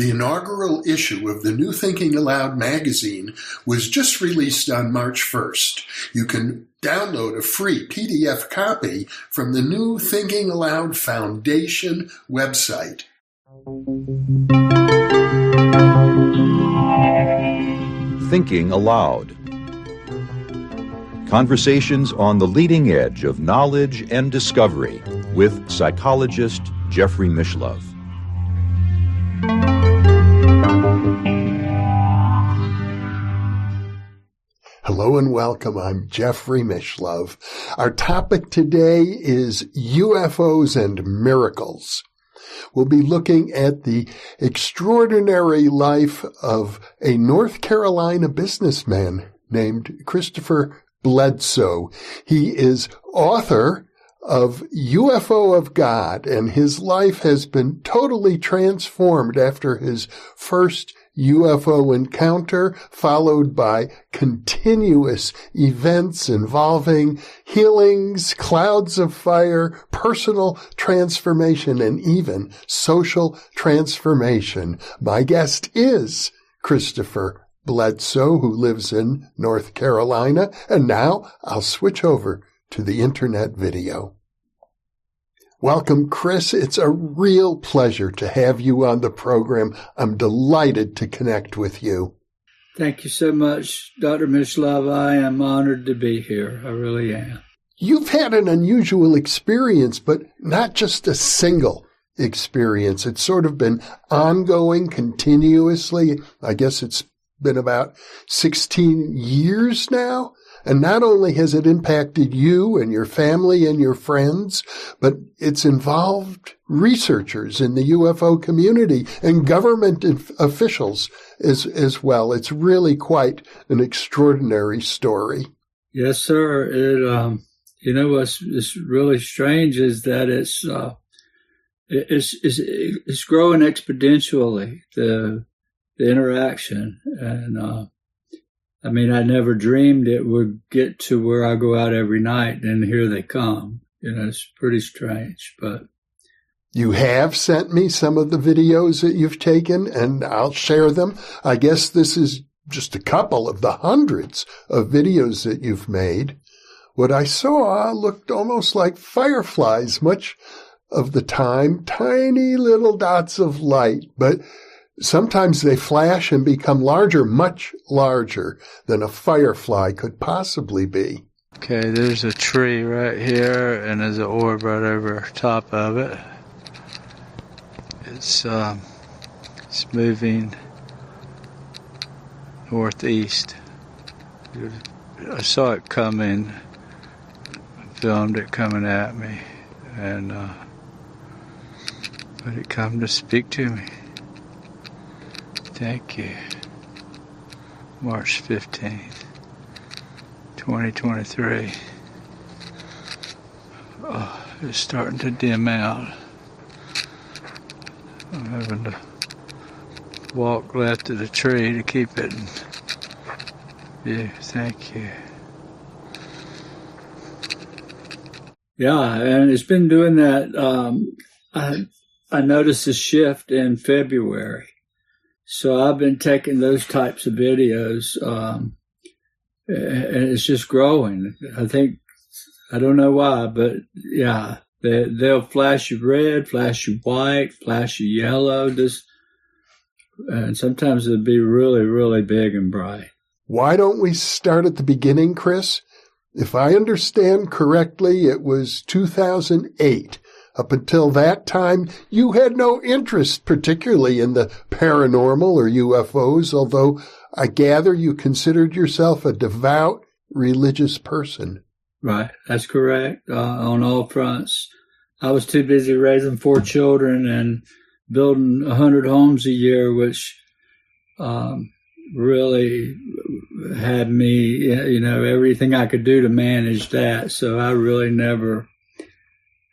The inaugural issue of the New Thinking Allowed magazine was just released on March 1st. You can download a free PDF copy from the New Thinking Allowed Foundation website. Thinking Allowed. Conversations on the leading edge of knowledge and discovery with psychologist Jeffrey Mishlove. Hello and welcome. I'm Jeffrey Mishlove. Our topic today is UFOs and miracles. We'll be looking at the extraordinary life of a North Carolina businessman named Christopher Bledsoe. He is author of UFO of God and his life has been totally transformed after his first UFO encounter followed by continuous events involving healings, clouds of fire, personal transformation, and even social transformation. My guest is Christopher Bledsoe, who lives in North Carolina. And now I'll switch over to the internet video. Welcome, Chris. It's a real pleasure to have you on the program. I'm delighted to connect with you. Thank you so much, Dr. Mishlove. I am honored to be here. I really am. You've had an unusual experience, but not just a single experience. It's sort of been ongoing continuously. I guess it's been about 16 years now. And not only has it impacted you and your family and your friends, but it's involved researchers in the UFO community and government officials as, as well. It's really quite an extraordinary story. Yes, sir. It, um, you know, what's, what's really strange is that it's, uh, it's, it's, it's growing exponentially, the, the interaction. And, uh, I mean, I never dreamed it would get to where I go out every night and here they come. You know, it's pretty strange, but. You have sent me some of the videos that you've taken and I'll share them. I guess this is just a couple of the hundreds of videos that you've made. What I saw looked almost like fireflies, much of the time, tiny little dots of light, but Sometimes they flash and become larger, much larger than a firefly could possibly be. Okay, there's a tree right here, and there's an orb right over top of it. It's um, it's moving northeast. I saw it coming, filmed it coming at me, and uh, but it come to speak to me. Thank you. March 15th, 2023. Oh, it's starting to dim out. I'm having to walk left of the tree to keep it. Yeah, thank you. Yeah, and it's been doing that. Um, I I noticed a shift in February so I've been taking those types of videos, um, and it's just growing. I think I don't know why, but yeah, they they'll flash you red, flash you white, flash you yellow, just and sometimes it'll be really, really big and bright. Why don't we start at the beginning, Chris? If I understand correctly, it was 2008 up until that time, you had no interest particularly in the paranormal or UFOs, although I gather you considered yourself a devout religious person. Right, that's correct. Uh, on all fronts, I was too busy raising four children and building a hundred homes a year, which um, really had me, you know, everything I could do to manage that. So I really never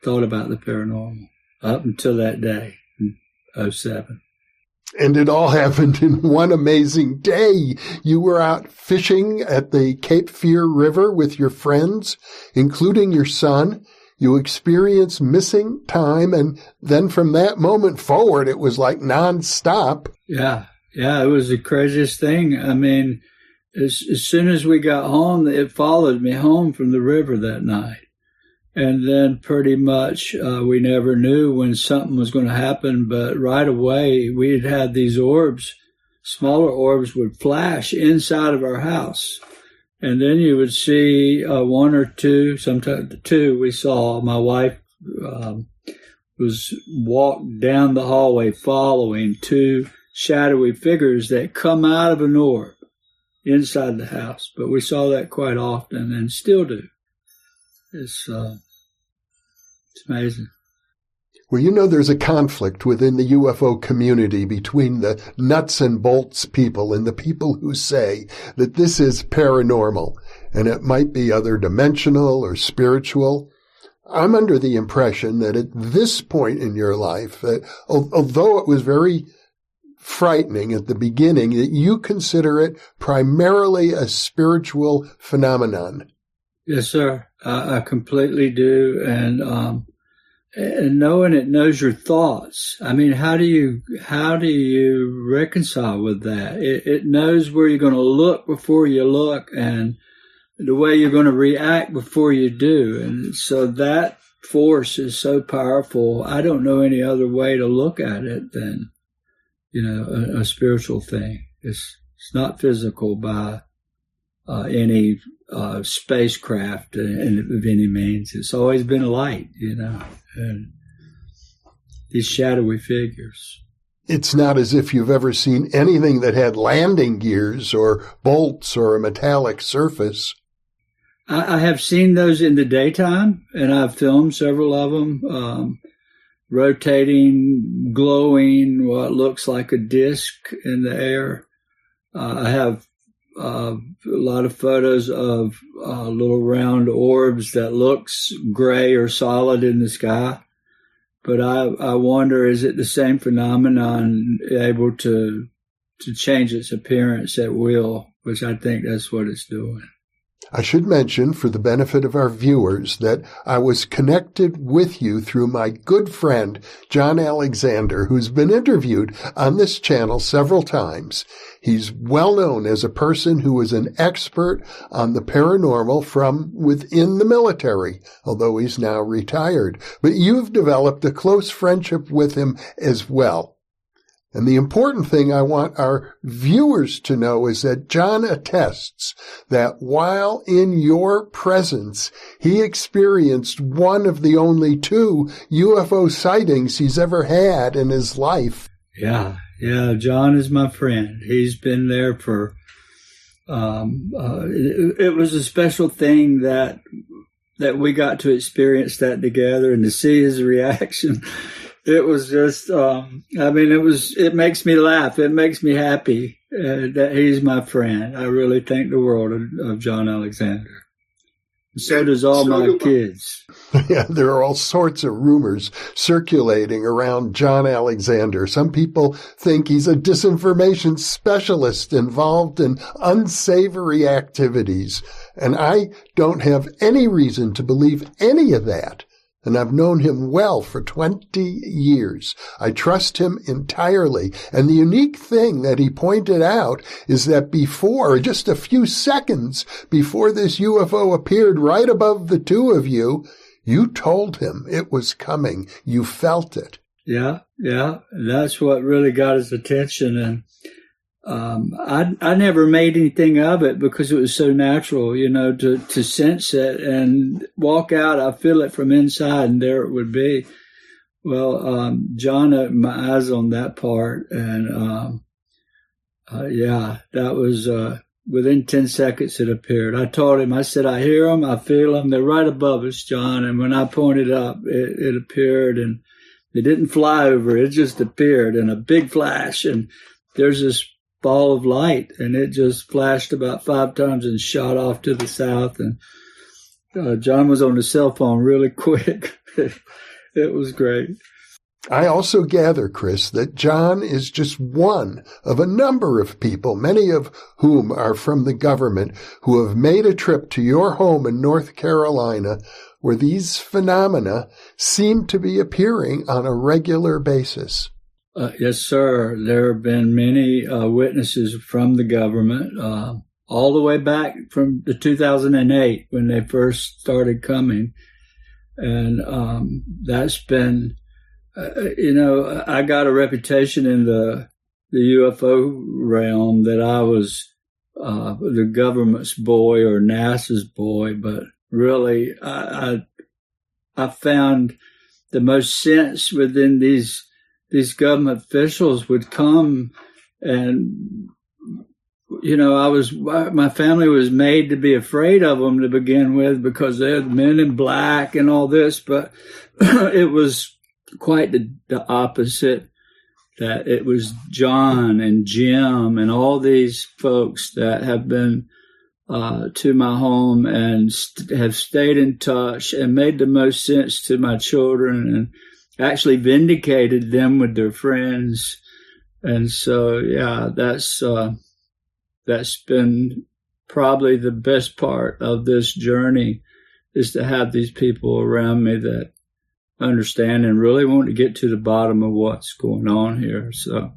thought about the paranormal up until that day in 07. And it all happened in one amazing day. You were out fishing at the Cape Fear River with your friends, including your son. you experience missing time. And then from that moment forward, it was like nonstop. Yeah. Yeah. It was the craziest thing. I mean, as, as soon as we got home, it followed me home from the river that night. And then pretty much uh, we never knew when something was going to happen, but right away we'd had these orbs, smaller orbs would flash inside of our house. And then you would see uh, one or two, sometimes two we saw. My wife um, was walked down the hallway following two shadowy figures that come out of an orb inside the house. But we saw that quite often and still do. It's, uh, it's amazing. Well, you know, there's a conflict within the UFO community between the nuts and bolts people and the people who say that this is paranormal and it might be other dimensional or spiritual. I'm under the impression that at this point in your life, that although it was very frightening at the beginning, that you consider it primarily a spiritual phenomenon. Yes, sir. I, I completely do. And, um, and knowing it knows your thoughts. I mean, how do you how do you reconcile with that? It, it knows where you're going to look before you look, and the way you're going to react before you do. And so that force is so powerful. I don't know any other way to look at it than you know a, a spiritual thing. It's it's not physical by uh, any uh, spacecraft in, of any means. It's always been light, you know, and these shadowy figures. It's not as if you've ever seen anything that had landing gears or bolts or a metallic surface. I, I have seen those in the daytime, and I've filmed several of them. Um, rotating, glowing, what looks like a disc in the air. Uh, I have uh, a lot of photos of uh, little round orbs that looks gray or solid in the sky. But I, I wonder, is it the same phenomenon able to to change its appearance at will? Which I think that's what it's doing. I should mention, for the benefit of our viewers, that I was connected with you through my good friend, John Alexander, who's been interviewed on this channel several times. He's well known as a person who is an expert on the paranormal from within the military, although he's now retired. But you've developed a close friendship with him as well. And the important thing I want our viewers to know is that John attests that while in your presence, he experienced one of the only two UFO sightings he's ever had in his life. Yeah, yeah. John is my friend. He's been there for, um, uh, it, it was a special thing that, that we got to experience that together and to see his reaction it was just um, i mean it was it makes me laugh it makes me happy uh, that he's my friend i really think the world of, of john alexander so does all so my do kids. Yeah, there are all sorts of rumors circulating around John Alexander. Some people think he's a disinformation specialist involved in unsavory activities. And I don't have any reason to believe any of that and I've known him well for 20 years. I trust him entirely. And the unique thing that he pointed out is that before, just a few seconds before this UFO appeared right above the two of you, you told him it was coming. You felt it. Yeah, yeah. That's what really got his attention. And um, I I never made anything of it because it was so natural, you know, to to sense it and walk out. I feel it from inside, and there it would be. Well, um, John opened my eyes on that part, and um, uh, yeah, that was uh, within ten seconds. It appeared. I told him, I said, I hear them, I feel them. They're right above us, John. And when I pointed up, it, it appeared, and it didn't fly over. It just appeared in a big flash, and there's this ball of light, and it just flashed about five times and shot off to the south. And uh, John was on his cell phone really quick. it was great. I also gather, Chris, that John is just one of a number of people, many of whom are from the government, who have made a trip to your home in North Carolina where these phenomena seem to be appearing on a regular basis. Uh, yes, sir. There have been many uh, witnesses from the government, uh, all the way back from the 2008 when they first started coming. And um, that's been uh, you know, I got a reputation in the the UFO realm that I was uh, the government's boy or NASA's boy, but really, I, I, I found the most sense within these these government officials would come and you know, I was, my family was made to be afraid of them to begin with because they're the men in black and all this, but it was quite the, the opposite that it was John and Jim and all these folks that have been uh, to my home and st- have stayed in touch and made the most sense to my children and actually vindicated them with their friends. And so, yeah, that's, uh, that's been probably the best part of this journey is to have these people around me that understand and really want to get to the bottom of what's going on here. So,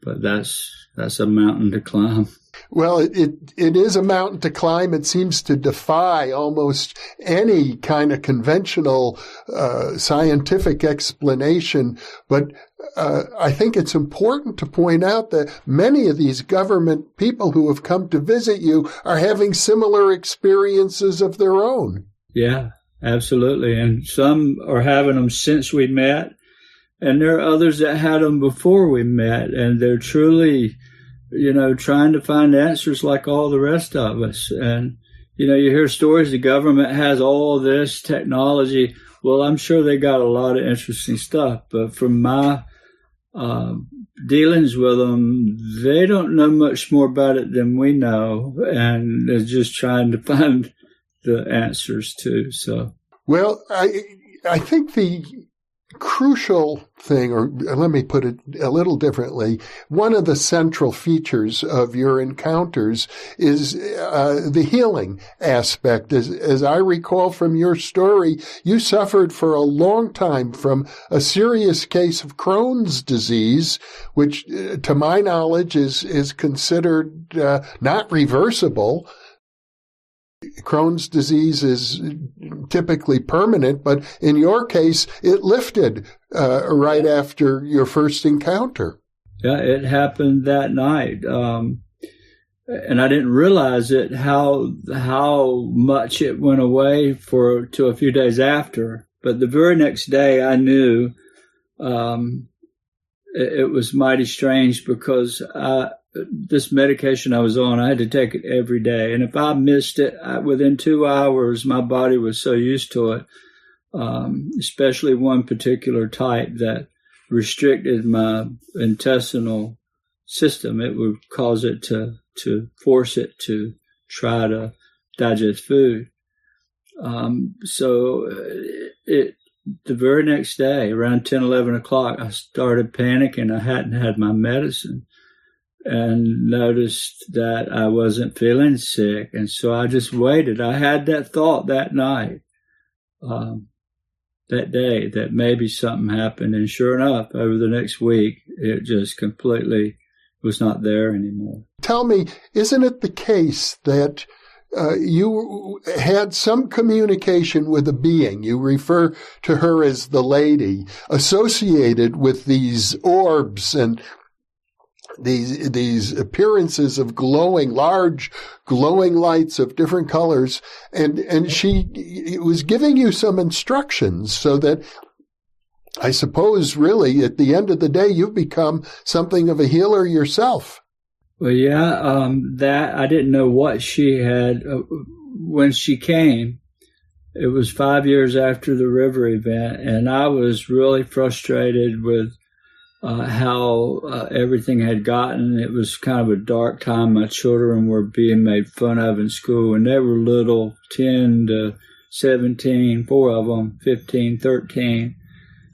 but that's that's a mountain to climb. Well, it, it, it is a mountain to climb. It seems to defy almost any kind of conventional uh, scientific explanation. But uh, I think it's important to point out that many of these government people who have come to visit you are having similar experiences of their own. Yeah, Absolutely. And some are having them since we met. And there are others that had them before we met. And they're truly, you know, trying to find answers like all the rest of us. And, you know, you hear stories the government has all this technology. Well, I'm sure they got a lot of interesting stuff. But from my uh, dealings with them, they don't know much more about it than we know. And they're just trying to find the answers too. So, well, I I think the crucial thing, or let me put it a little differently, one of the central features of your encounters is uh, the healing aspect. As, as I recall from your story, you suffered for a long time from a serious case of Crohn's disease, which, uh, to my knowledge, is is considered uh, not reversible. Crohn's disease is typically permanent, but in your case, it lifted uh, right after your first encounter. Yeah, it happened that night, um, and I didn't realize it how how much it went away for to a few days after. But the very next day, I knew um, it, it was mighty strange because I this medication I was on, I had to take it every day. And if I missed it I, within two hours, my body was so used to it, um, especially one particular type that restricted my intestinal system. It would cause it to, to force it to try to digest food. Um, so it, it, the very next day, around 10, 11 o'clock, I started panicking. I hadn't had my medicine and noticed that I wasn't feeling sick. And so I just waited. I had that thought that night, um, that day, that maybe something happened. And sure enough, over the next week, it just completely was not there anymore. Tell me, isn't it the case that uh, you had some communication with a being. You refer to her as the lady associated with these orbs and these these appearances of glowing, large glowing lights of different colors, and and she was giving you some instructions so that I suppose really at the end of the day you've become something of a healer yourself. Well, yeah, um, that I didn't know what she had uh, when she came. It was five years after the river event, and I was really frustrated with uh, how uh, everything had gotten. It was kind of a dark time. My children were being made fun of in school, and they were little 10 to 17, four of them, 15, 13.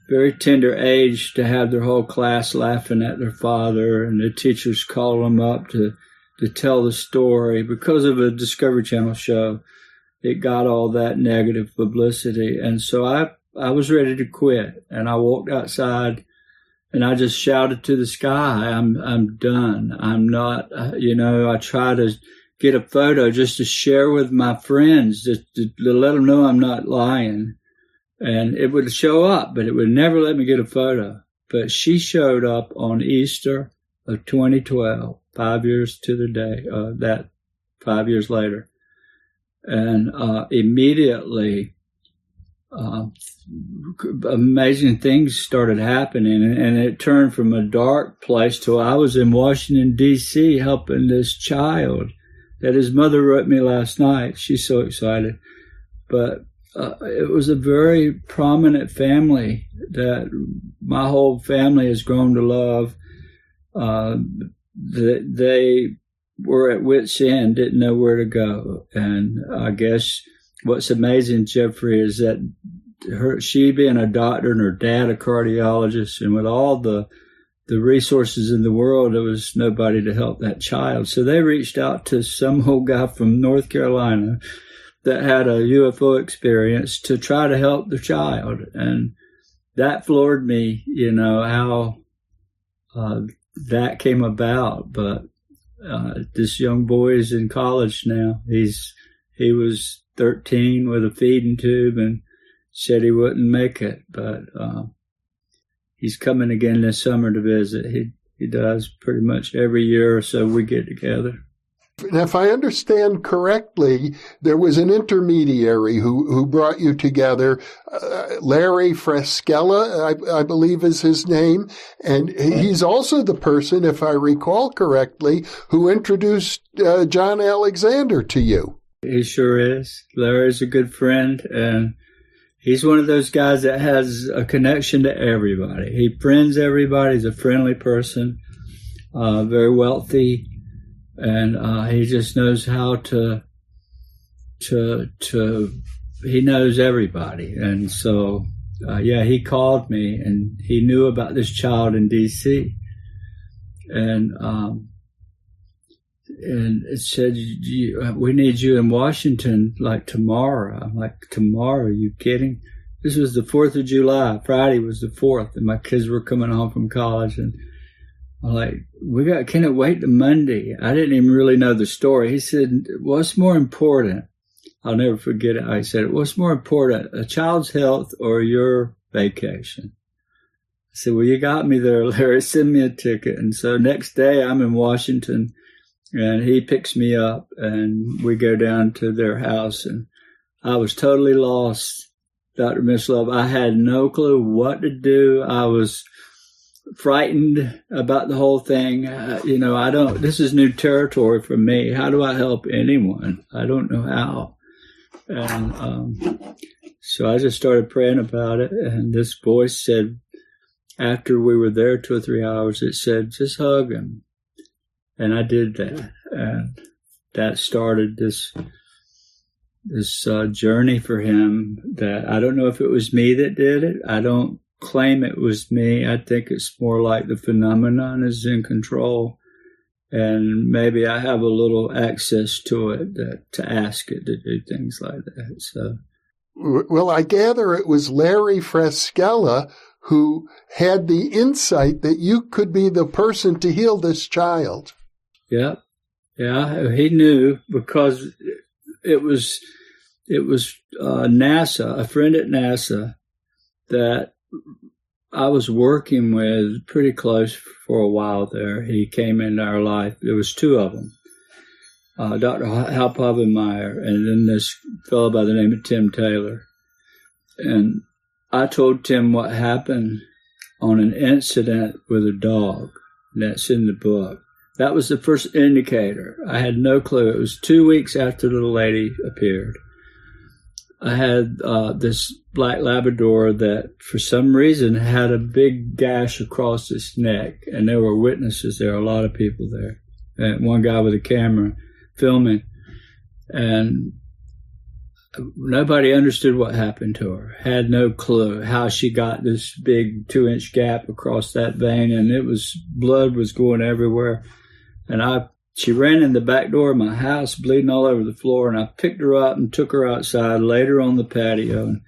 very tender age to have their whole class laughing at their father and the teachers call them up to to tell the story because of a Discovery Channel show. It got all that negative publicity, and so I I was ready to quit, and I walked outside, and I just shouted to the sky, "I'm I'm done. I'm not. Uh, you know, I try to." Get a photo just to share with my friends, just to, to let them know I'm not lying and it would show up, but it would never let me get a photo. But she showed up on Easter of 2012, five years to the day, uh, that five years later. And uh, immediately, uh, amazing things started happening. And it turned from a dark place to I was in Washington, D.C., helping this child that his mother wrote me last night. She's so excited. But uh, it was a very prominent family that my whole family has grown to love. Uh, the, they were at wits' end, didn't know where to go, and I guess what's amazing, Jeffrey, is that her she being a doctor and her dad a cardiologist, and with all the the resources in the world, there was nobody to help that child. So they reached out to some old guy from North Carolina that had a UFO experience to try to help the child. And that floored me, you know, how uh, that came about. But uh, this young boy is in college now. He's he was 13 with a feeding tube and said he wouldn't make it, but uh, he's coming again this summer to visit. He he does pretty much every year or so. We get together. And if I understand correctly, there was an intermediary who, who brought you together, uh, Larry Frascella, I, I, believe is his name. And he's also the person, if I recall correctly, who introduced uh, John Alexander to you. He sure is. Larry's a good friend and he's one of those guys that has a connection to everybody. He friends everybody. He's a friendly person, uh, very wealthy and uh, he just knows how to to to he knows everybody and so uh, yeah he called me and he knew about this child in dc and um, and it said we need you in washington like tomorrow i'm like tomorrow are you kidding this was the 4th of july friday was the 4th and my kids were coming home from college and I'm like, we got, can it wait to Monday? I didn't even really know the story. He said, what's more important? I'll never forget it. I said, what's more important, a child's health or your vacation? I said, well, you got me there, Larry. Send me a ticket. And so next day I'm in Washington and he picks me up and we go down to their house and I was totally lost, Dr. Mishlove. I had no clue what to do. I was, frightened about the whole thing. Uh, you know, I don't, this is new territory for me. How do I help anyone? I don't know how. And um, so I just started praying about it. And this voice said, after we were there two or three hours, it said, just hug him. And I did that. And that started this this uh, journey for him that I don't know if it was me that did it. I don't claim it was me. I think it's more like the phenomenon is in control. And maybe I have a little access to it that, to ask it to do things like that. So, well, I gather it was Larry Frascella who had the insight that you could be the person to heal this child. Yeah. Yeah. He knew because it was, it was uh, NASA, a friend at NASA that I was working with pretty close for a while there. He came into our life. There was two of them, uh, Dr. Hal Povenmire and then this fellow by the name of Tim Taylor. And I told Tim what happened on an incident with a dog. That's in the book. That was the first indicator. I had no clue. It was two weeks after the lady appeared. I had uh, this black Labrador that, for some reason, had a big gash across its neck, and there were witnesses there, were a lot of people there, and one guy with a camera filming, and nobody understood what happened to her. Had no clue how she got this big two inch gap across that vein, and it was blood was going everywhere. And I, she ran in the back door of my house, bleeding all over the floor, and I picked her up and took her outside, laid her on the patio, and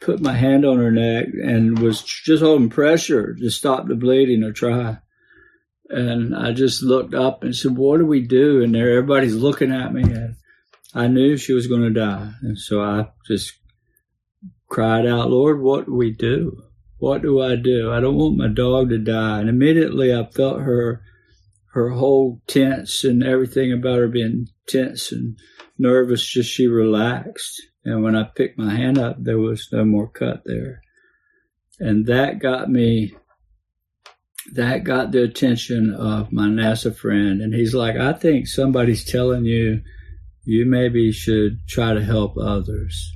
put my hand on her neck, and was just holding pressure to stop the bleeding or try. And I just looked up and said, "What do we do?" And there, everybody's looking at me, and I knew she was going to die. And so I just cried out, Lord, what do we do? What do I do? I don't want my dog to die. And immediately I felt her, her whole tense and everything about her being tense and nervous, just she relaxed. And when I picked my hand up, there was no more cut there. And that got me, that got the attention of my NASA friend. And he's like, I think somebody's telling you you maybe should try to help others.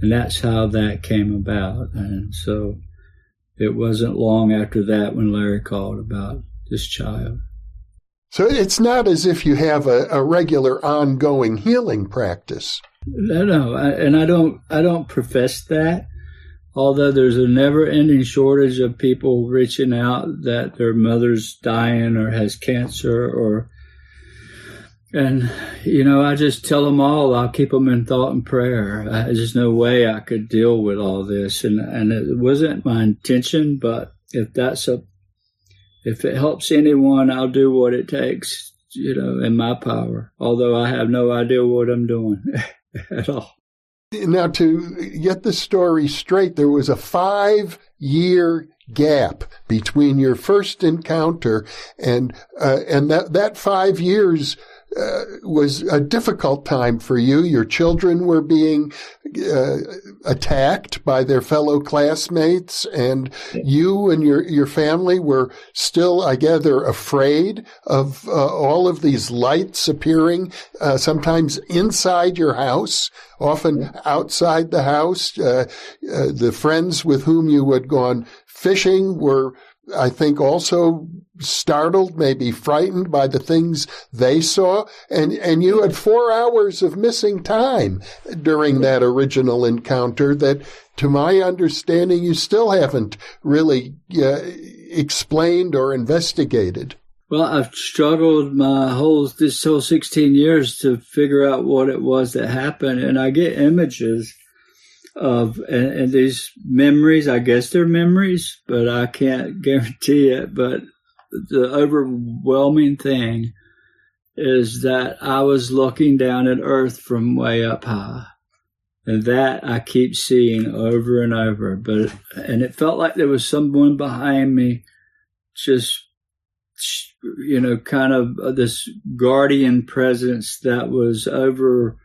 And that's how that came about. And so it wasn't long after that when Larry called about this child. So it's not as if you have a, a regular ongoing healing practice. No, no, I, and I don't, I don't profess that. Although there's a never-ending shortage of people reaching out that their mother's dying or has cancer or and, you know, I just tell them all I'll keep them in thought and prayer. there's no way I could deal with all this. And, and it wasn't my intention, but if that's a, if it helps anyone, I'll do what it takes, you know, in my power, although I have no idea what I'm doing at all. Now, to get the story straight, there was a five year gap between your first encounter and, uh, and that, that five years uh, was a difficult time for you. Your children were being uh, attacked by their fellow classmates, and you and your your family were still, I gather, afraid of uh, all of these lights appearing. Uh, sometimes inside your house, often outside the house. Uh, the friends with whom you had gone fishing were I think also startled, maybe frightened by the things they saw. And, and you had four hours of missing time during that original encounter that, to my understanding, you still haven't really uh, explained or investigated. Well, I've struggled my whole, this whole 16 years to figure out what it was that happened. And I get images of and, and, these memories i guess they're memories but i can't guarantee it but the overwhelming thing is that i was looking down at earth from way up high and that i keep seeing over and over but and it felt like there was someone behind me just you know kind of uh, this guardian presence that was over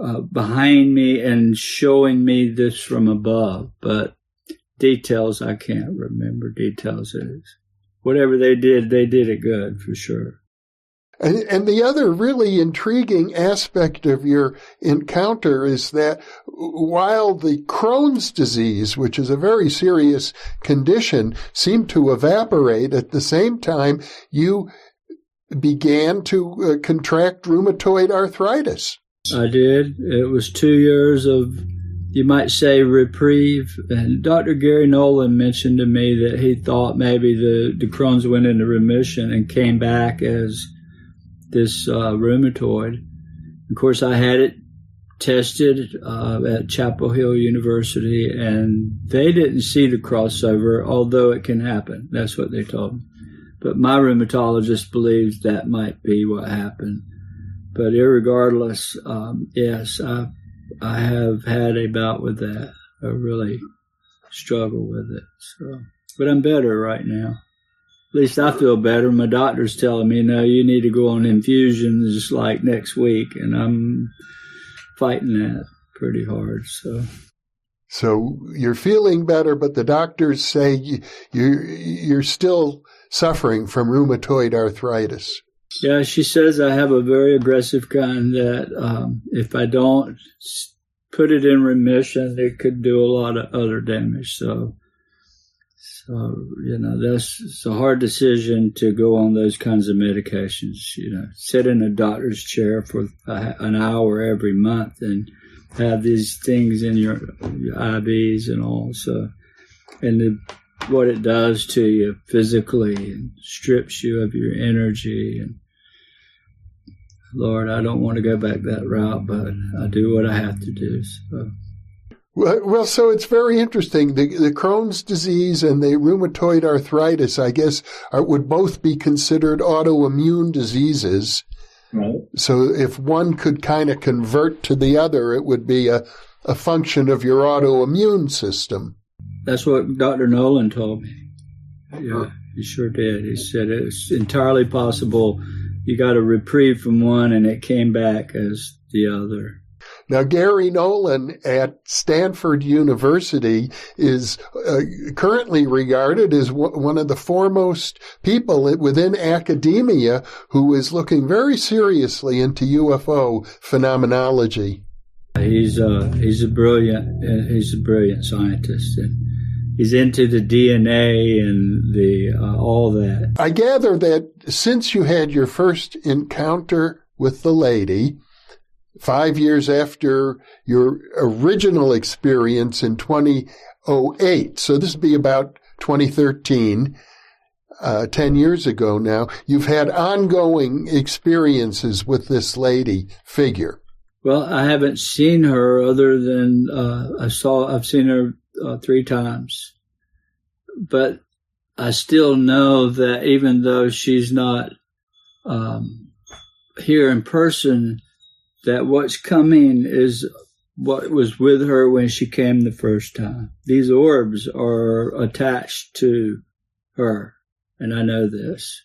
uh, behind me and showing me this from above. But details, I can't remember details. Is whatever they did, they did it good for sure. And, and, the other really intriguing aspect of your encounter is that while the Crohn's disease, which is a very serious condition, seemed to evaporate, at the same time, you began to uh, contract rheumatoid arthritis. I did. It was two years of, you might say, reprieve. And Dr. Garry Nolan mentioned to me that he thought maybe the, the Crohn's went into remission and came back as this uh, rheumatoid. Of course, I had it tested uh, at Chapel Hill University, and they didn't see the crossover, although it can happen. That's what they told me. But my rheumatologist believes that might be what happened. But regardless, um, yes, I, I have had a bout with that. I really struggle with it. So, but I'm better right now. At least I feel better. My doctor's telling me, no, you need to go on infusions just like next week, and I'm fighting that pretty hard. So. So you're feeling better, but the doctors say you're you're still suffering from rheumatoid arthritis. Yeah, she says I have a very aggressive kind that um, if I don't put it in remission, it could do a lot of other damage. So, so you know, that's it's a hard decision to go on those kinds of medications. You know, sit in a doctor's chair for a, an hour every month and have these things in your, your IVs and all. So, and the, what it does to you physically and strips you of your energy. And Lord, I don't want to go back that route, but I do what I have to do. So. Well, so it's very interesting. The, the Crohn's disease and the rheumatoid arthritis, I guess, are, would both be considered autoimmune diseases. Right. So if one could kind of convert to the other, it would be a, a function of your autoimmune system. That's what Dr. Nolan told me. Yeah, he sure did. He said it's entirely possible you got a reprieve from one and it came back as the other. Now, Garry Nolan at Stanford University is uh, currently regarded as w- one of the foremost people within academia who is looking very seriously into UFO phenomenology. He's uh, he's a brilliant uh, he's a brilliant scientist and he's into the DNA and the uh, all that. I gather that since you had your first encounter with the lady, five years after your original experience in 2008. So this would be about 2013, uh, 10 years ago now. You've had ongoing experiences with this lady figure. Well, I haven't seen her other than uh, I saw. I've seen her uh, three times, but I still know that even though she's not um, here in person, that what's coming is what was with her when she came the first time. These orbs are attached to her, and I know this.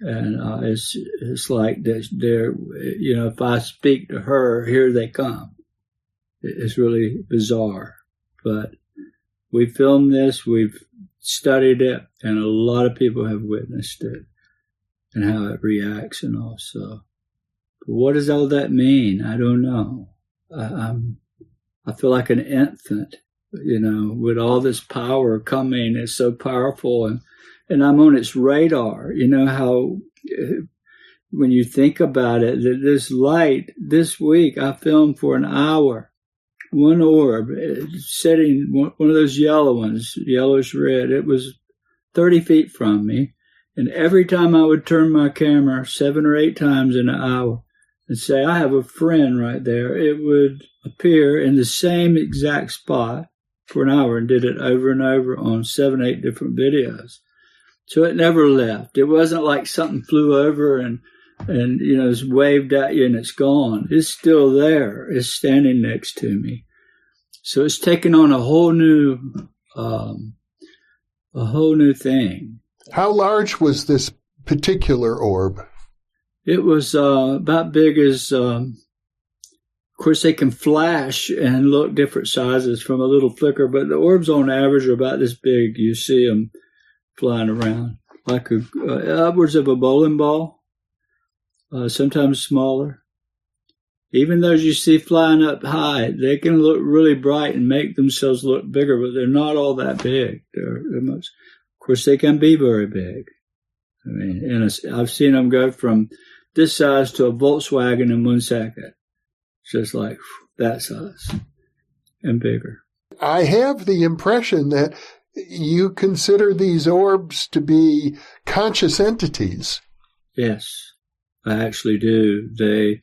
And uh, it's it's like they're you know if I speak to her, here they come. It's really bizarre, but we filmed this, we've studied it, and a lot of people have witnessed it and how it reacts, and also what does all that mean? I don't know. I, I'm, I feel like an infant, you know, with all this power coming. It's so powerful, and and I'm on its radar. You know how eh, when you think about it, that this light this week I filmed for an hour, one orb uh, setting one of those yellow ones, yellowish red. It was 30 feet from me. And every time I would turn my camera seven or eight times in an hour, and say, I have a friend right there, it would appear in the same exact spot for an hour and did it over and over on seven, eight different videos. So it never left. It wasn't like something flew over and, and, you know, it's waved at you and it's gone. It's still there. It's standing next to me. So it's taken on a whole new, um, a whole new thing. How large was this particular orb? It was uh, about big as, um, of course, they can flash and look different sizes from a little flicker, but the orbs on average are about this big. You see them flying around like a, uh, upwards of a bowling ball, uh, sometimes smaller. Even those you see flying up high, they can look really bright and make themselves look bigger, but they're not all that big. They're, they're much, of course, they can be very big. I mean, and I've seen them go from this size to a Volkswagen in one second. Just like that size and bigger. I have the impression that you consider these orbs to be conscious entities. Yes, I actually do. They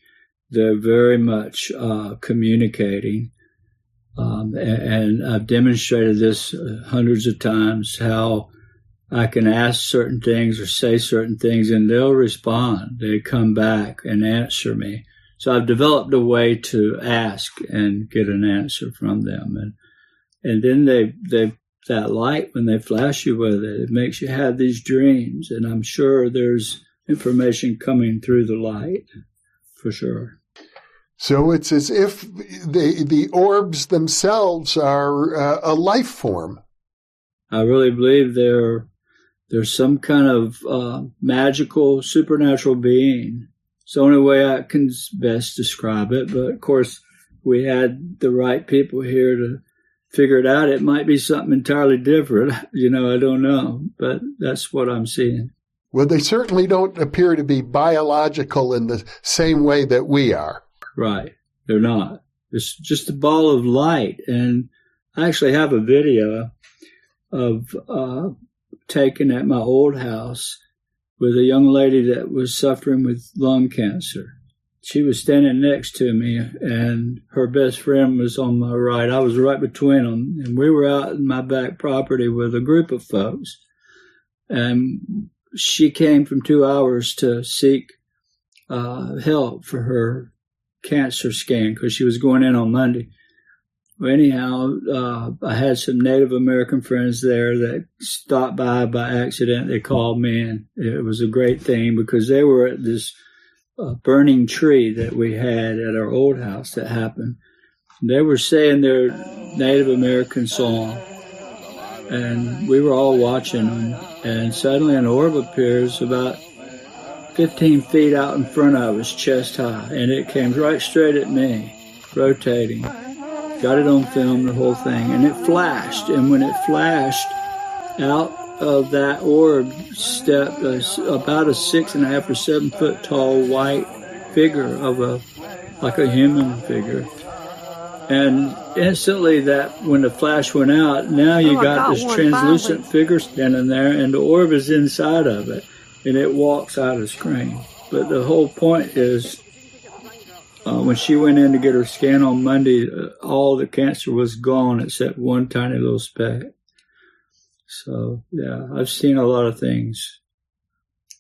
they're very much uh, communicating, um, and, and, I've demonstrated this uh, hundreds of times how I can ask certain things or say certain things and they'll respond. They come back and answer me. So I've developed a way to ask and get an answer from them. And, and then they, they, that light, when they flash you with it, it makes you have these dreams. And I'm sure there's information coming through the light for sure. So it's as if the, the orbs themselves are uh, a life form. I really believe they're there's some kind of uh, magical, supernatural being. It's the only way I can best describe it. But of course, we had the right people here to figure it out. It might be something entirely different. You know, I don't know, but that's what I'm seeing. Well, they certainly don't appear to be biological in the same way that we are. Right. They're not. It's just a ball of light. And I actually have a video of uh, taken at my old house with a young lady that was suffering with lung cancer. She was standing next to me, and her best friend was on my right. I was right between them, and we were out in my back property with a group of folks. And she came from two hours to seek uh, help for her cancer scan because she was going in on Monday. Well, anyhow, uh, I had some Native American friends there that stopped by by accident. They called me, and it was a great thing because they were at this uh, burning tree that we had at our old house that happened. They were saying their Native American song, and we were all watching. And suddenly, an orb appears about 15 feet out in front of us, chest high, and it came right straight at me, rotating. Got it on film, the whole thing, and it flashed. And when it flashed, out of that orb stepped a, about a six and a half or seven foot tall white figure of a like a human figure. And instantly, that when the flash went out, now you oh, got this translucent figure standing there, and the orb is inside of it and it walks out of screen. But the whole point is uh, when she went in to get her scan on Monday, uh, all the cancer was gone except one tiny little speck. So yeah, I've seen a lot of things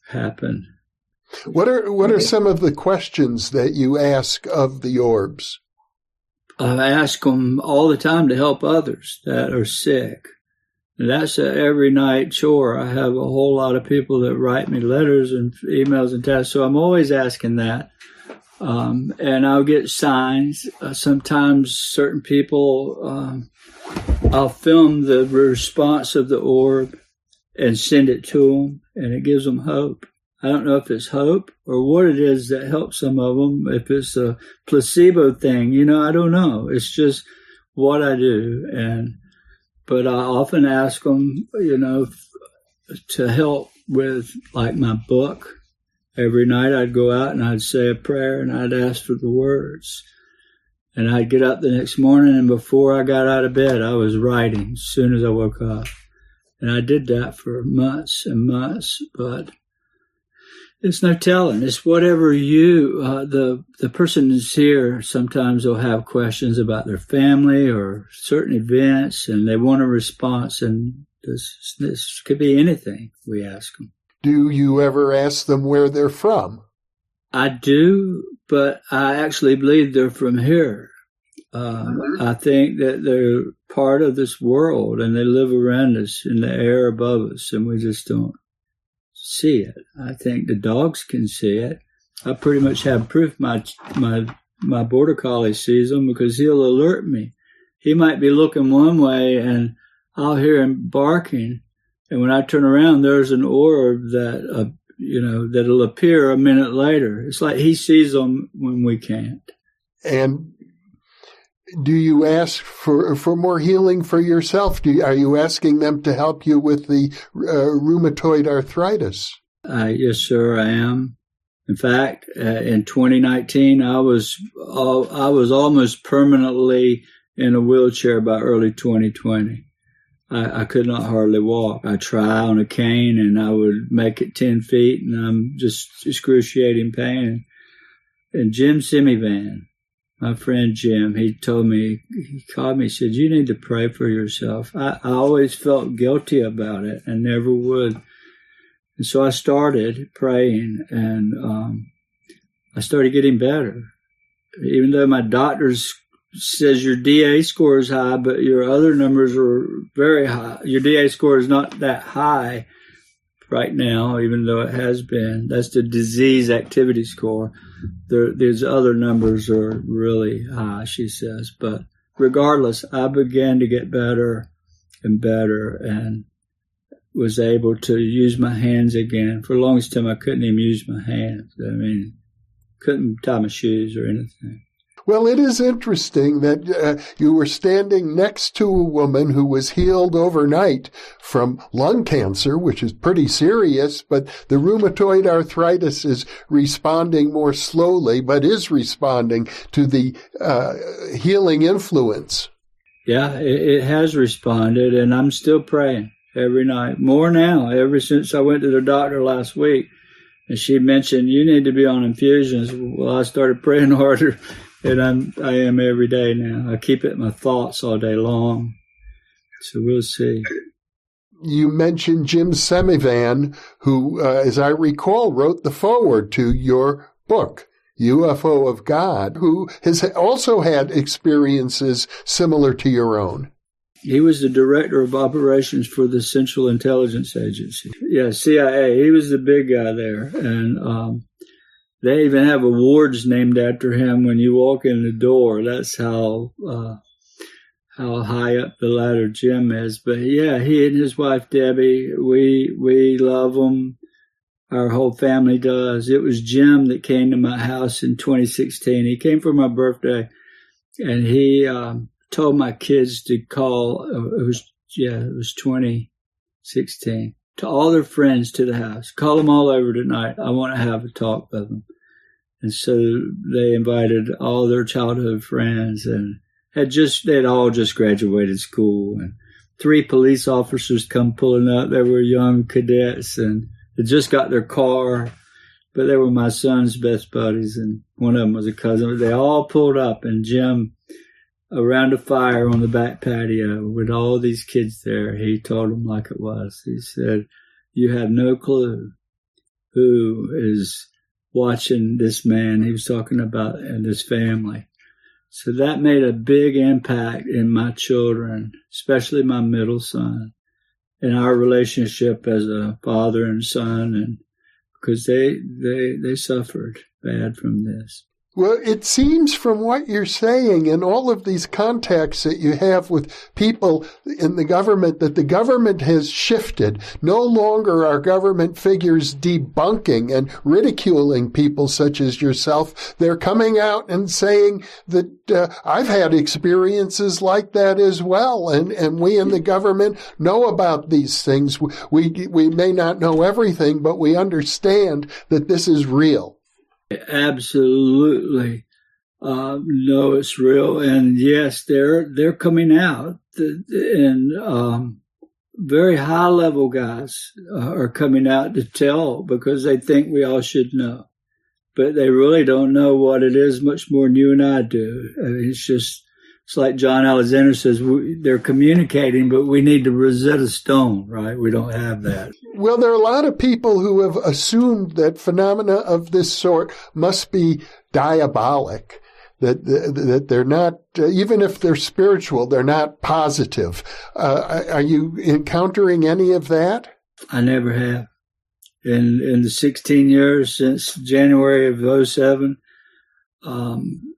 happen. What are what are some of the questions that you ask of the orbs? I ask them all the time to help others that are sick. And that's a every night chore. I have a whole lot of people that write me letters and emails and texts, so I'm always asking that. Um, and I'll get signs. Uh, sometimes certain people, um, I'll film the response of the orb and send it to them, and it gives them hope. I don't know if it's hope or what it is that helps some of them. If it's a placebo thing, you know, I don't know. It's just what I do, and but I often ask them, you know, to help with like my book. Every night I'd go out and I'd say a prayer and I'd ask for the words. And I'd get up the next morning and before I got out of bed, I was writing as soon as I woke up. And I did that for months and months, but it's no telling. It's whatever you, uh, the, the person is here sometimes they'll have questions about their family or certain events and they want a response and this, this could be anything we ask them. Do you ever ask them where they're from? I do, but I actually believe they're from here. Uh, I think that they're part of this world and they live around us in the air above us and we just don't see it. I think the dogs can see it. I pretty much have proof my my my border collie sees them because he'll alert me. He might be looking one way and I'll hear him barking, and when I turn around, there's an orb that uh, you know that'll appear a minute later. It's like he sees them when we can't. And do you ask for for more healing for yourself? You, are you asking them to help you with the uh, rheumatoid arthritis? Uh, yes, sir, I am. In fact, uh, in 2019, I was I was almost permanently in a wheelchair by early 2020. I, I, could not hardly walk. I try on a cane and I would make it 10 feet and I'm just excruciating pain. And Jim Semivan, my friend Jim, he told me, he called me, he said, you need to pray for yourself. I, I always felt guilty about it and never would. And so I started praying and, um, I started getting better. Even though my doctors says your DA score is high, but your other numbers are very high. Your DA score is not that high right now, even though it has been. That's the disease activity score. There, these other numbers are really high, she says. But regardless, I began to get better and better and was able to use my hands again. For the longest time, I couldn't even use my hands. I mean, couldn't tie my shoes or anything. Well, it is interesting that uh, you were standing next to a woman who was healed overnight from lung cancer, which is pretty serious, but the rheumatoid arthritis is responding more slowly, but is responding to the uh, healing influence. Yeah, it, it has responded, and I'm still praying every night. More now, ever since I went to the doctor last week. And she mentioned you need to be on infusions. Well, I started praying harder and I'm I am every day now. I keep it in my thoughts all day long. So we'll see. You mentioned Jim Semivan, who, uh, as I recall, wrote the foreword to your book, UFO of God, who has also had experiences similar to your own. He was the director of operations for the Central Intelligence Agency. Yeah, CIA. He was the big guy there, and um, they even have awards named after him when you walk in the door. That's how uh, how high up the ladder Jim is. But yeah, he and his wife Debbie, we we love them. Our whole family does. It was Jim that came to my house in 2016. He came for my birthday, and he um, told my kids to call. Uh, it was yeah, it was 2016 to all their friends to the house. Call them all over tonight. I want to have a talk with them. And so they invited all their childhood friends and had just, they'd all just graduated school and three police officers come pulling up. They were young cadets and had just got their car, but they were my son's best buddies and one of them was a cousin. They all pulled up and Jim around a fire on the back patio with all these kids there. He told them like it was. He said, you have no clue who is watching this man he was talking about and his family. So that made a big impact in my children, especially my middle son, and our relationship as a father and son, and because they they they suffered bad from this. Well, it seems from what you're saying and all of these contacts that you have with people in the government that the government has shifted. No longer are government figures debunking and ridiculing people such as yourself. They're coming out and saying that uh, I've had experiences like that as well. And, and we in the government know about these things. We, we may not know everything, but we understand that this is real absolutely. Uh, it's real, and yes, they're they're coming out, and um, very high level guys uh, are coming out to tell because they think we all should know, but they really don't know what it is much more than you and I do. I mean, it's just it's like John Alexander says, we, they're communicating, but we need the Rosetta Stone, right? We don't have that. Well, there are a lot of people who have assumed that phenomena of this sort must be diabolic. That that they're not, uh, even if they're spiritual, they're not positive. Uh, are you encountering any of that? I never have. In in the 16 years since January of 07, um,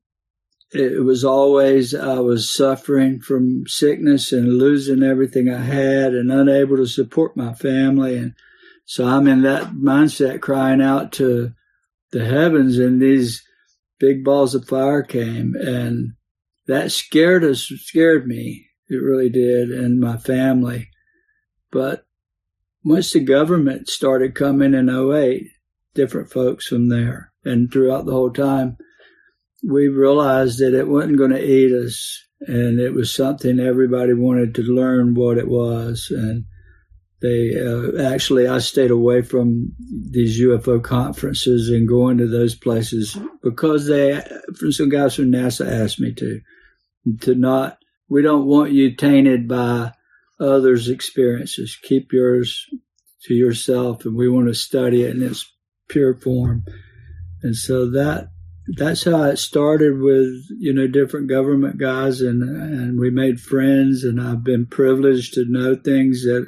it was always I was suffering from sickness and losing everything I had and unable to support my family. And so I'm in that mindset crying out to the heavens and these big balls of fire came and that scared us, scared me. It really did and my family. But once the government started coming in 08, different folks from there and throughout the whole time, we realized that it wasn't going to eat us and it was something everybody wanted to learn what it was and they uh, actually i stayed away from these ufo conferences and going to those places because they from some guys from nasa asked me to to not we don't want you tainted by others experiences. Keep yours to yourself and we want to study it in its pure form. And so that that's how it started with you know different government guys and and we made friends and I've been privileged to know things that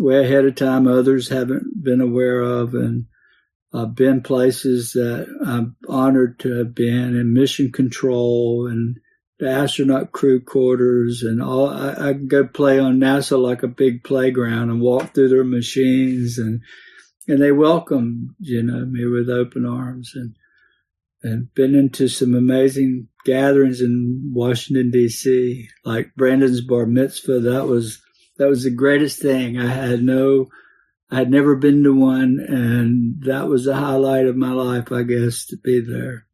way ahead of time others haven't been aware of. And I've been places that I'm honored to have been in mission control and the astronaut crew quarters and all I, I go play on NASA like a big playground and walk through their machines and and they welcome you know me with open arms. And and been into some amazing gatherings in Washington D.C. like Brandon's bar mitzvah. That was that was the greatest thing. I had no, I had never been to one, and that was the highlight of my life, I guess, to be there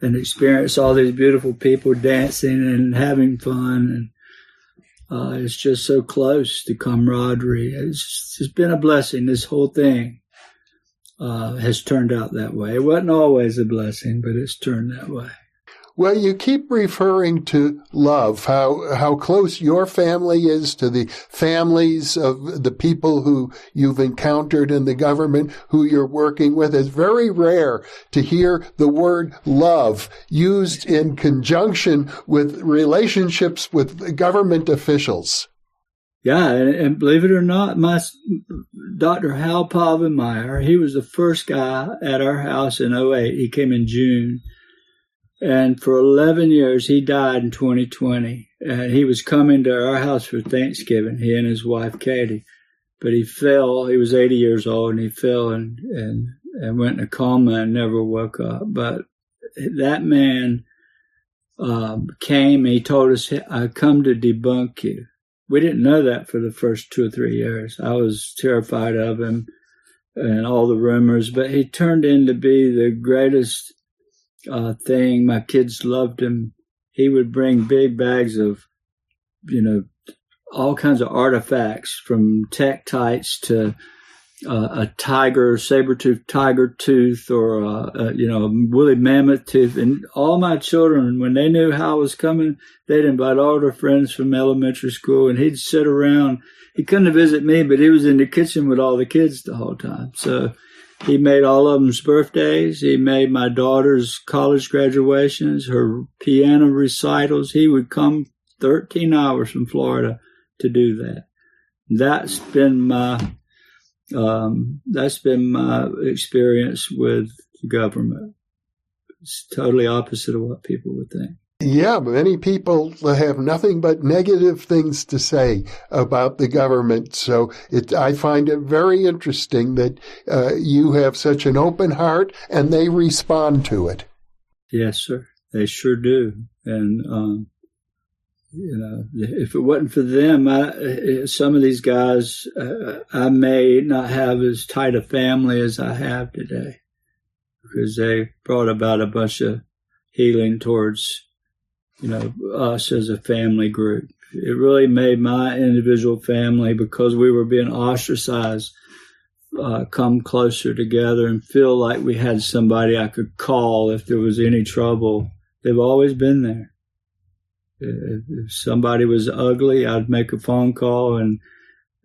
and experience all these beautiful people dancing and having fun. And uh, it's just so close to camaraderie. It's, it's been a blessing. This whole thing uh, has turned out that way. It wasn't always a blessing, but it's turned that way. Well, you keep referring to love, how, how close your family is to the families of the people who you've encountered in the government, who you're working with. It's very rare to hear the word love used in conjunction with relationships with government officials. Yeah, and, and believe it or not, my Dr. Hal Povenmire, he was the first guy at our house in 08. He came in June and for 11 years, he died in 2020. And he was coming to our house for Thanksgiving, he and his wife, Katie. But he fell. He was 80 years old and he fell and, and, and went in a coma and never woke up. But that man um, came and he told us, I come to debunk you. We didn't know that for the first two or three years. I was terrified of him and all the rumors, but he turned in to be the greatest uh, thing. My kids loved him. He would bring big bags of, you know, all kinds of artifacts from Tektites to uh, a tiger, saber-toothed tiger tooth, or uh, uh, you know, woolly mammoth tooth. And all my children, when they knew how I was coming, they'd invite all their friends from elementary school, and he'd sit around. He couldn't visit me, but he was in the kitchen with all the kids the whole time. So he made all of them's birthdays. He made my daughter's college graduations, her piano recitals. He would come 13 hours from Florida to do that. That's been my um, that's been my experience with government. It's totally opposite of what people would think. Yeah, many people have nothing but negative things to say about the government. So it, I find it very interesting that uh, you have such an open heart and they respond to it. Yes, sir. They sure do. And, um, you know, if it wasn't for them, I, some of these guys, uh, I may not have as tight a family as I have today because they brought about a bunch of healing towards you know, us as a family group. It really made my individual family because we were being ostracized uh, come closer together and feel like we had somebody I could call if there was any trouble. They've always been there. If somebody was ugly, I'd make a phone call and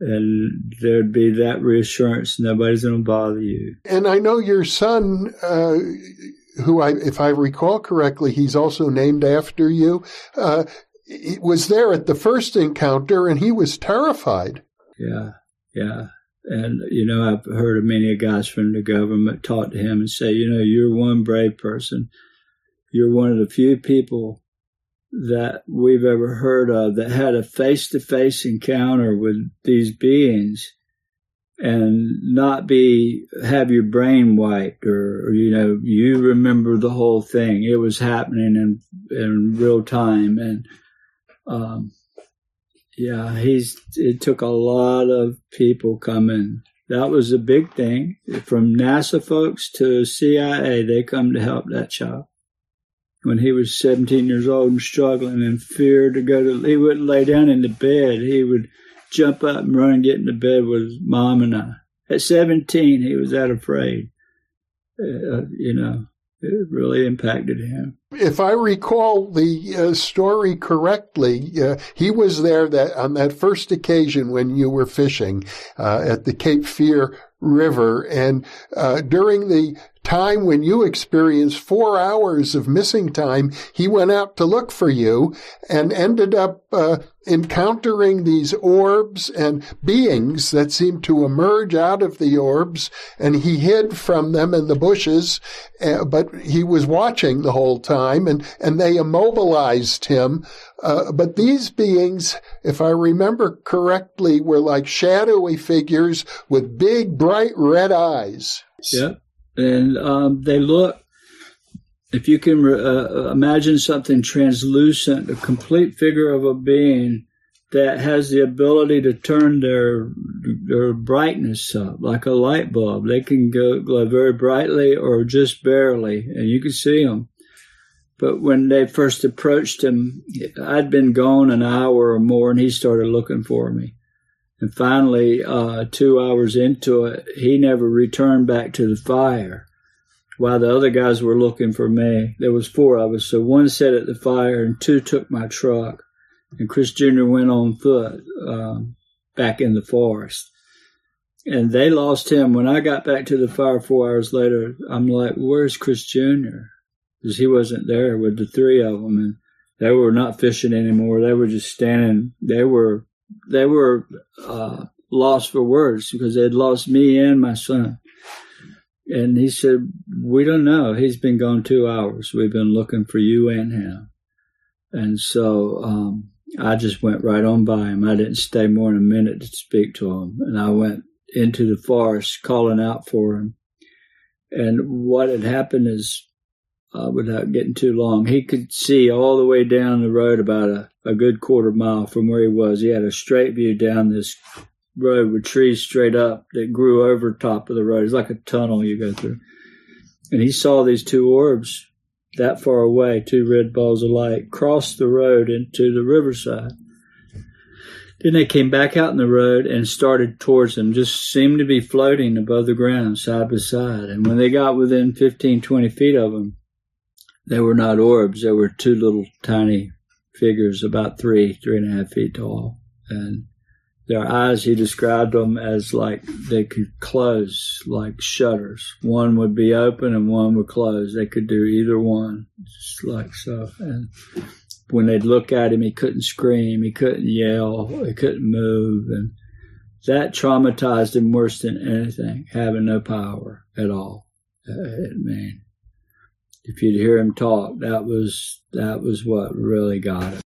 and there'd be that reassurance nobody's going to bother you. And I know your son uh, who I, if I recall correctly, he's also named after you, uh, was there at the first encounter and he was terrified. Yeah, yeah. And, you know, I've heard of many guys from the government talk to him and say, you know, you're one brave person. You're one of the few people that we've ever heard of that had a face to face encounter with these beings and not be have your brain wiped or, or, you know you remember the whole thing. It was happening in in real time and um yeah he's it took a lot of people coming. That was a big thing. From nasa folks to cia they come to help that child when he was 17 years old and struggling and feared to go to he wouldn't lay down in the bed he would jump up and run and get into bed with mom and I. At 17, he was that afraid. Uh, you know, it really impacted him. If I recall the uh, story correctly, uh, he was there that on that first occasion when you were fishing uh, at the Cape Fear River, and uh, during the time when you experienced four hours of missing time, he went out to look for you and ended up uh, encountering these orbs and beings that seemed to emerge out of the orbs, and he hid from them in the bushes, uh, but he was watching the whole time, and, and they immobilized him. Uh, but these beings, if I remember correctly, were like shadowy figures with big, bright red eyes. Yeah and um, they look if you can uh, imagine something translucent, a complete figure of a being that has the ability to turn their their brightness up like a light bulb. They can go glow very brightly or just barely, and you can see them. But when they first approached him, I'd been gone an hour or more, and he started looking for me. And finally, uh, two hours into it, he never returned back to the fire while the other guys were looking for me. There was four of us. So one sat at the fire and two took my truck. And Chris Jr. went on foot um, back in the forest. And they lost him. When I got back to the fire four hours later, I'm like, where's Chris Jr.? Because he wasn't there with the three of them. And they were not fishing anymore. They were just standing. They were they were uh, lost for words because they had lost me and my son. And he said, "We don't know. He's been gone two hours. We've been looking for you and him." And so um, I just went right on by him. I didn't stay more than a minute to speak to him, and I went into the forest calling out for him. And what had happened is uh, without getting too long. He could see all the way down the road about a, a good quarter mile from where he was. He had a straight view down this road with trees straight up that grew over top of the road. It's like a tunnel you go through. And he saw these two orbs that far away, two red balls of light, cross the road into the riverside. Then they came back out in the road and started towards them, just seemed to be floating above the ground side by side. And when they got within 15, 20 feet of them, they were not orbs. They were two little tiny figures, about three, three and a half feet tall. And their eyes, he described them as like they could close like shutters. One would be open and one would close. They could do either one, just like so. And when they'd look at him, he couldn't scream, he couldn't yell, he couldn't move. And that traumatized him worse than anything, having no power at all. Uh, I mean, if you'd hear him talk, that was that was what really got it.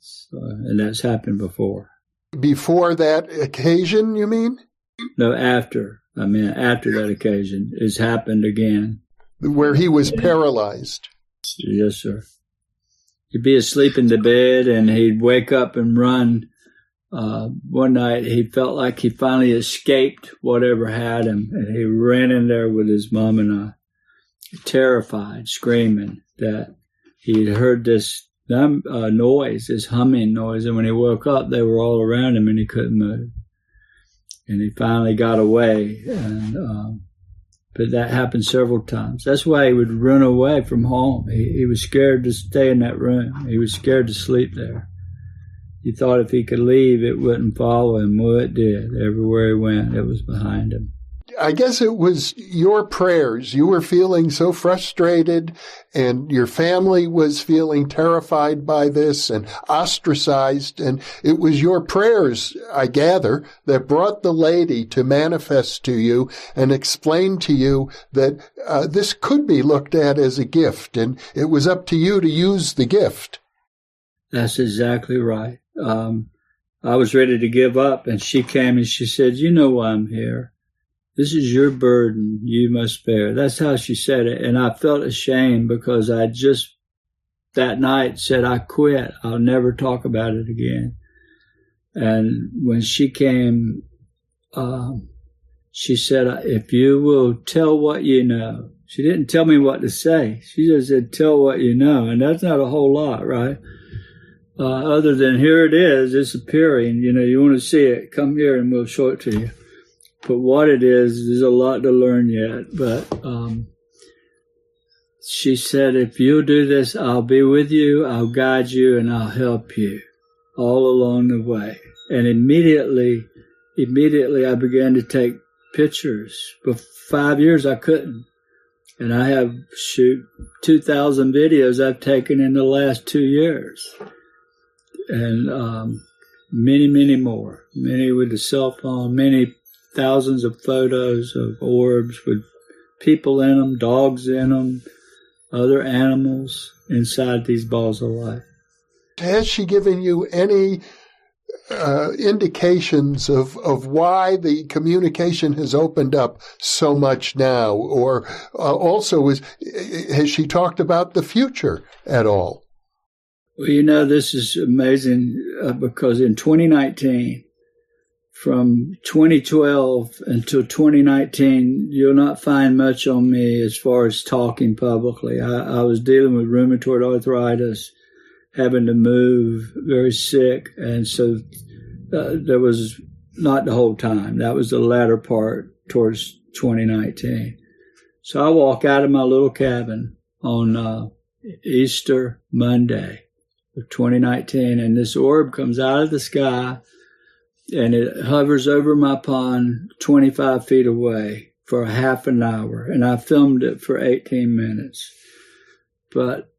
So, and that's happened before. Before that occasion, you mean? No, after. I mean, after that occasion, it's happened again. Where he was paralyzed. Yes, sir. He'd be asleep in the bed, and he'd wake up and run uh, one night he felt like he finally escaped whatever had him, and he ran in there with his mom and I, terrified, screaming that he had heard this uh, noise, this humming noise, and when he woke up, they were all around him, and he couldn't move. And he finally got away, and um, but that happened several times. That's why he would run away from home. He, he was scared to stay in that room. He was scared to sleep there. He thought if he could leave, it wouldn't follow him. Well, it did. Everywhere he went, it was behind him. I guess it was your prayers. You were feeling so frustrated and your family was feeling terrified by this and ostracized. And it was your prayers, I gather, that brought the lady to manifest to you and explain to you that uh, this could be looked at as a gift and it was up to you to use the gift. That's exactly right um, I was ready to give up, and she came and she said, "You know why I'm here. This is your burden. You must bear." That's how she said it, and I felt ashamed because I just that night said, "I quit. I'll never talk about it again." And when she came, um, she said, "If you will tell what you know." She didn't tell me what to say. She just said, "Tell what you know," and that's not a whole lot, right? Uh, other than here it is, it's appearing. You know, you want to see it, come here and we'll show it to you. But what it is, there's a lot to learn yet. But um, she said, if you'll do this, I'll be with you, I'll guide you, and I'll help you all along the way. And immediately, immediately I began to take pictures. For five years, I couldn't. And I have, shoot, 2,000 videos I've taken in the last two years and um, many, many more. Many with the cell phone, many thousands of photos of orbs with people in them, dogs in them, other animals inside these balls of light. Has she given you any uh, indications of, of why the communication has opened up so much now? Or uh, also, is, has she talked about the future at all? Well, you know, this is amazing uh, because in 2019, from 2012 until 2019, you'll not find much on me as far as talking publicly. I, I was dealing with rheumatoid arthritis, having to move, very sick, and so uh, there was not the whole time. That was the latter part towards 2019. So I walk out of my little cabin on uh, Easter Monday of 2019, and this orb comes out of the sky and it hovers over my pond 25 feet away for a half an hour. And I filmed it for 18 minutes. But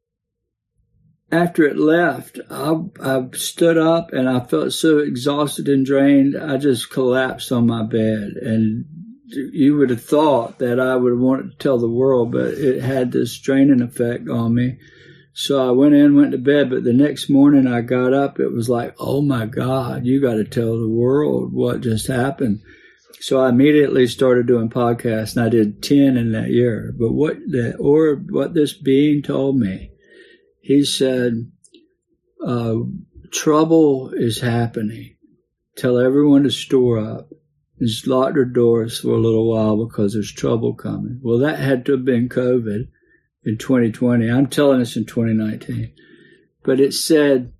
after it left, I, I stood up and I felt so exhausted and drained, I just collapsed on my bed. And you would have thought that I would have wanted to tell the world, but it had this draining effect on me. So I went in, went to bed, but the next morning I got up, it was like, oh my God, you got to tell the world what just happened. So I immediately started doing podcasts and I did 10 in that year. But what the, or what this being told me, he said, uh, trouble is happening. Tell everyone to store up and just lock their doors for a little while because there's trouble coming. Well, that had to have been COVID in 2020. I'm telling us in 2019. But it said,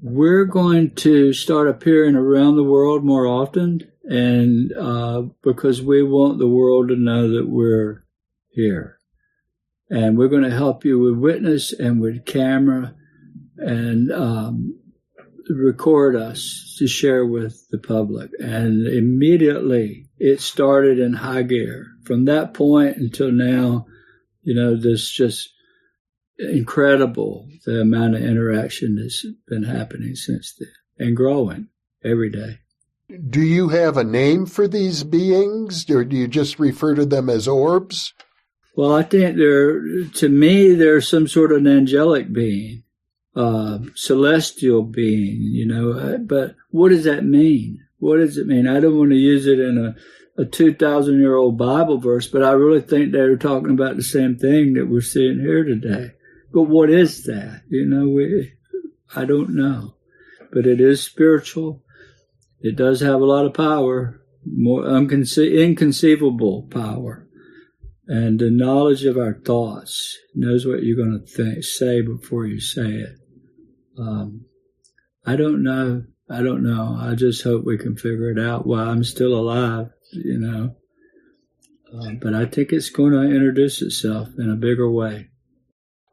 we're going to start appearing around the world more often and uh, because we want the world to know that we're here. And we're going to help you with witness and with camera and um, record us to share with the public. And immediately it started in high gear. From that point until now, you know, this just incredible the amount of interaction that's been happening since then and growing every day. Do you have a name for these beings, or do you just refer to them as orbs? Well, I think they're, to me, they're some sort of an angelic being, uh, celestial being, you know. But what does that mean? What does it mean? I don't want to use it in a a 2,000 year old Bible verse, but I really think they were talking about the same thing that we're seeing here today. But what is that? You know, we, I don't know. But it is spiritual. It does have a lot of power, more unconce- inconceivable power. And the knowledge of our thoughts knows what you're going to think, say before you say it. Um, I don't know. I don't know. I just hope we can figure it out while I'm still alive you know. Uh, but I think it's going to introduce itself in a bigger way.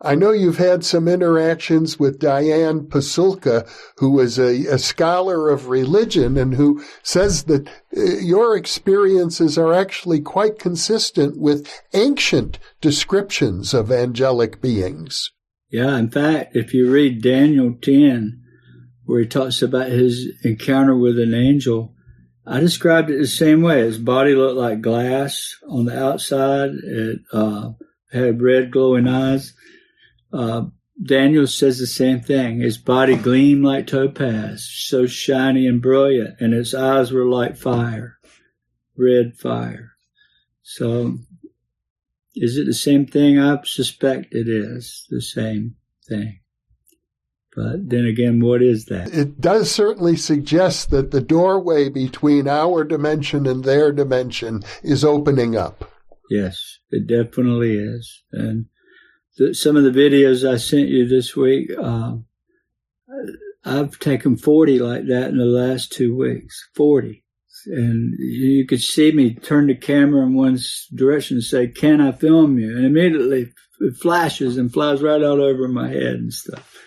I know you've had some interactions with Diana Pasulka, who is a, a scholar of religion and who says that uh, your experiences are actually quite consistent with ancient descriptions of angelic beings. Yeah, in fact, if you read Daniel 10, where he talks about his encounter with an angel, I described it the same way. His body looked like glass on the outside. It uh, had red glowing eyes. Uh, Daniel says the same thing. His body gleamed like topaz, so shiny and brilliant, and his eyes were like fire, red fire. So, is it the same thing? I suspect it is the same thing. But then again, what is that? It does certainly suggest that the doorway between our dimension and their dimension is opening up. Yes, it definitely is. And the, some of the videos I sent you this week, uh, I've taken 40 like that in the last two weeks. 40. And you could see me turn the camera in one direction and say, Can I film you? And immediately it flashes and flies right out over my head and stuff.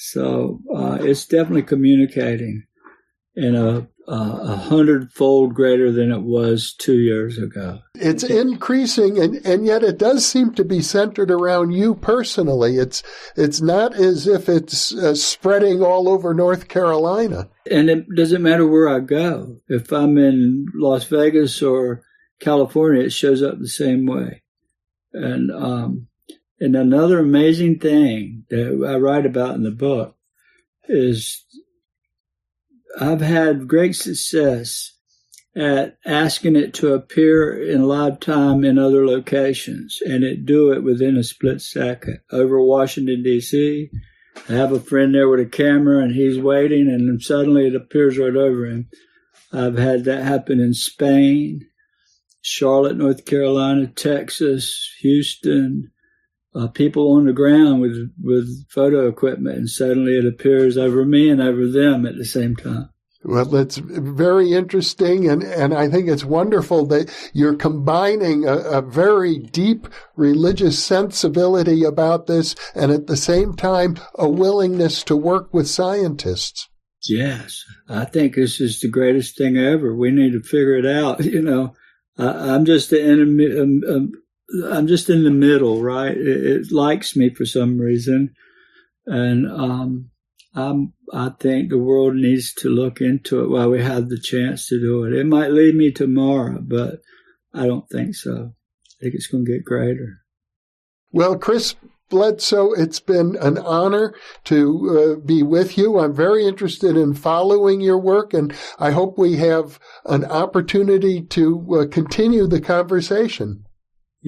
So uh, it's definitely communicating in a, a hundredfold greater than it was two years ago. It's increasing, and, and yet it does seem to be centered around you personally. It's it's not as if it's uh, spreading all over North Carolina. And it doesn't matter where I go. If I'm in Las Vegas or California, it shows up the same way. And um, and another amazing thing that I write about in the book is I've had great success at asking it to appear in live time in other locations and it do it within a split second over Washington DC. I have a friend there with a camera and he's waiting and suddenly it appears right over him. I've had that happen in Spain, Charlotte, North Carolina, Texas, Houston, uh, people on the ground with with photo equipment, and suddenly it appears over me and over them at the same time. Well, that's very interesting, and, and I think it's wonderful that you're combining a, a, very deep religious sensibility about this, and at the same time a willingness to work with scientists. Yes, I think this is the greatest thing ever. We need to figure it out. You know, I, am just um, um, I'm just in the middle, right? It, it likes me for some reason, and um, I'm, I think the world needs to look into it while we have the chance to do it. It might lead me tomorrow, but I don't think so. I think it's going to get greater. Well, Chris Bledsoe, it's been an honor to uh, be with you. I'm very interested in following your work, and I hope we have an opportunity to uh, continue the conversation.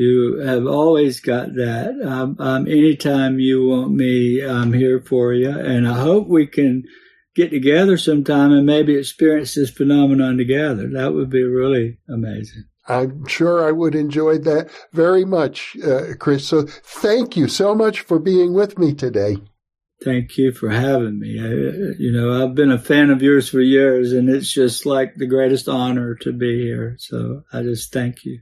You have always got that. Um, um, anytime you want me, I'm here for you. And I hope we can get together sometime and maybe experience this phenomenon together. That would be really amazing. I'm sure I would enjoy that very much, uh, Chris. So thank you so much for being with me today. Thank you for having me. I, you know, I've been a fan of yours for years, and it's just like the greatest honor to be here. So I just thank you.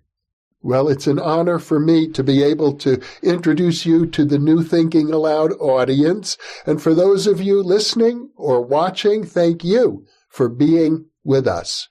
Well, it's an honor for me to be able to introduce you to the New Thinking Allowed audience. And for those of you listening or watching, thank you for being with us.